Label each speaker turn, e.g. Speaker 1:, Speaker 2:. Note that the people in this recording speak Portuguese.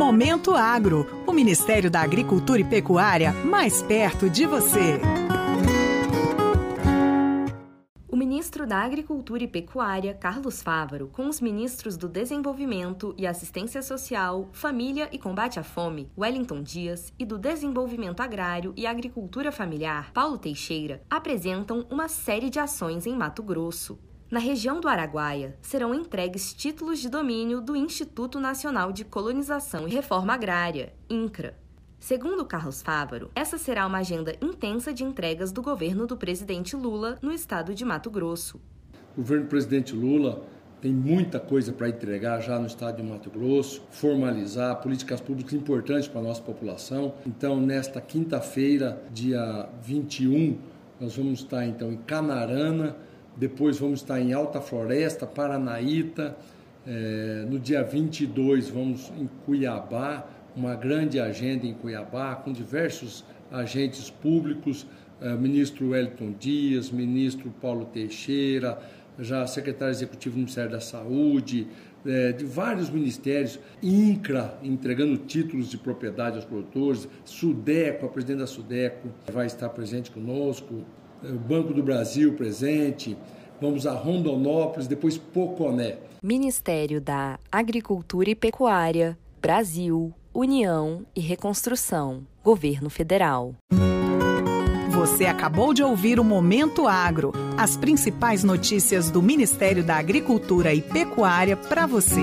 Speaker 1: Momento Agro, o Ministério da Agricultura e Pecuária mais perto de você.
Speaker 2: O ministro da Agricultura e Pecuária, Carlos Fávaro, com os ministros do Desenvolvimento e Assistência Social, Família e Combate à Fome, Wellington Dias, e do Desenvolvimento Agrário e Agricultura Familiar, Paulo Teixeira, apresentam uma série de ações em Mato Grosso. Na região do Araguaia, serão entregues títulos de domínio do Instituto Nacional de Colonização e Reforma Agrária, INCRA. Segundo Carlos Fávaro, essa será uma agenda intensa de entregas do governo do presidente Lula no estado de Mato Grosso.
Speaker 3: O governo do presidente Lula tem muita coisa para entregar já no estado de Mato Grosso, formalizar políticas públicas importantes para a nossa população. Então, nesta quinta-feira, dia 21, nós vamos estar então em Canarana, depois vamos estar em Alta Floresta, Paranaíta. É, no dia 22 vamos em Cuiabá, uma grande agenda em Cuiabá, com diversos agentes públicos, é, ministro Wellington Dias, ministro Paulo Teixeira, já secretário executivo do Ministério da Saúde, é, de vários ministérios, INCRA entregando títulos de propriedade aos produtores, SUDECO, a presidente da SUDECO vai estar presente conosco, o Banco do Brasil presente, vamos a Rondonópolis, depois Poconé.
Speaker 2: Ministério da Agricultura e Pecuária, Brasil, União e Reconstrução, Governo Federal.
Speaker 1: Você acabou de ouvir o Momento Agro, as principais notícias do Ministério da Agricultura e Pecuária para você.